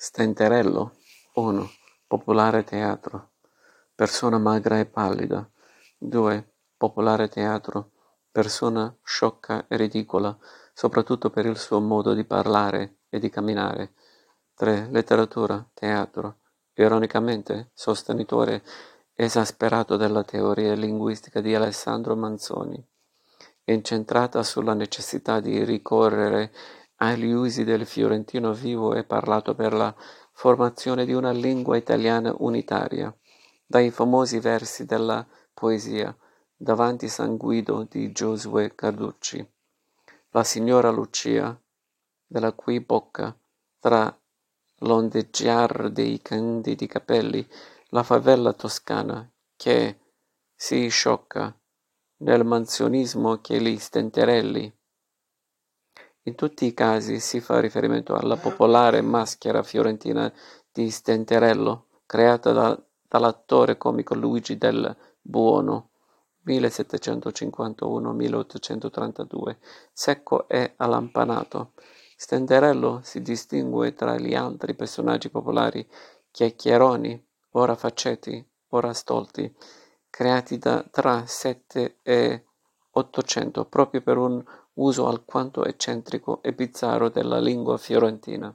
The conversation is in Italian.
Stenterello 1. Popolare teatro. Persona magra e pallida. 2. Popolare teatro. Persona sciocca e ridicola, soprattutto per il suo modo di parlare e di camminare. 3. Letteratura, teatro. Ironicamente, sostenitore esasperato della teoria linguistica di Alessandro Manzoni, incentrata sulla necessità di ricorrere agli usi del fiorentino vivo e parlato per la formazione di una lingua italiana unitaria, dai famosi versi della poesia Davanti San Guido di Giosuè Carducci. La signora Lucia, della cui bocca, tra l'ondeggiar dei candidi capelli, la favella toscana, che si sciocca nel mansionismo che li stenterelli. In tutti i casi si fa riferimento alla popolare maschera fiorentina di Stenterello, creata da, dall'attore comico Luigi del Buono, 1751-1832, secco e allampanato. Stenterello si distingue tra gli altri personaggi popolari chiacchieroni, ora faccetti, ora stolti, creati da tra sette e ottocento proprio per un uso alquanto eccentrico e bizzarro della lingua fiorentina.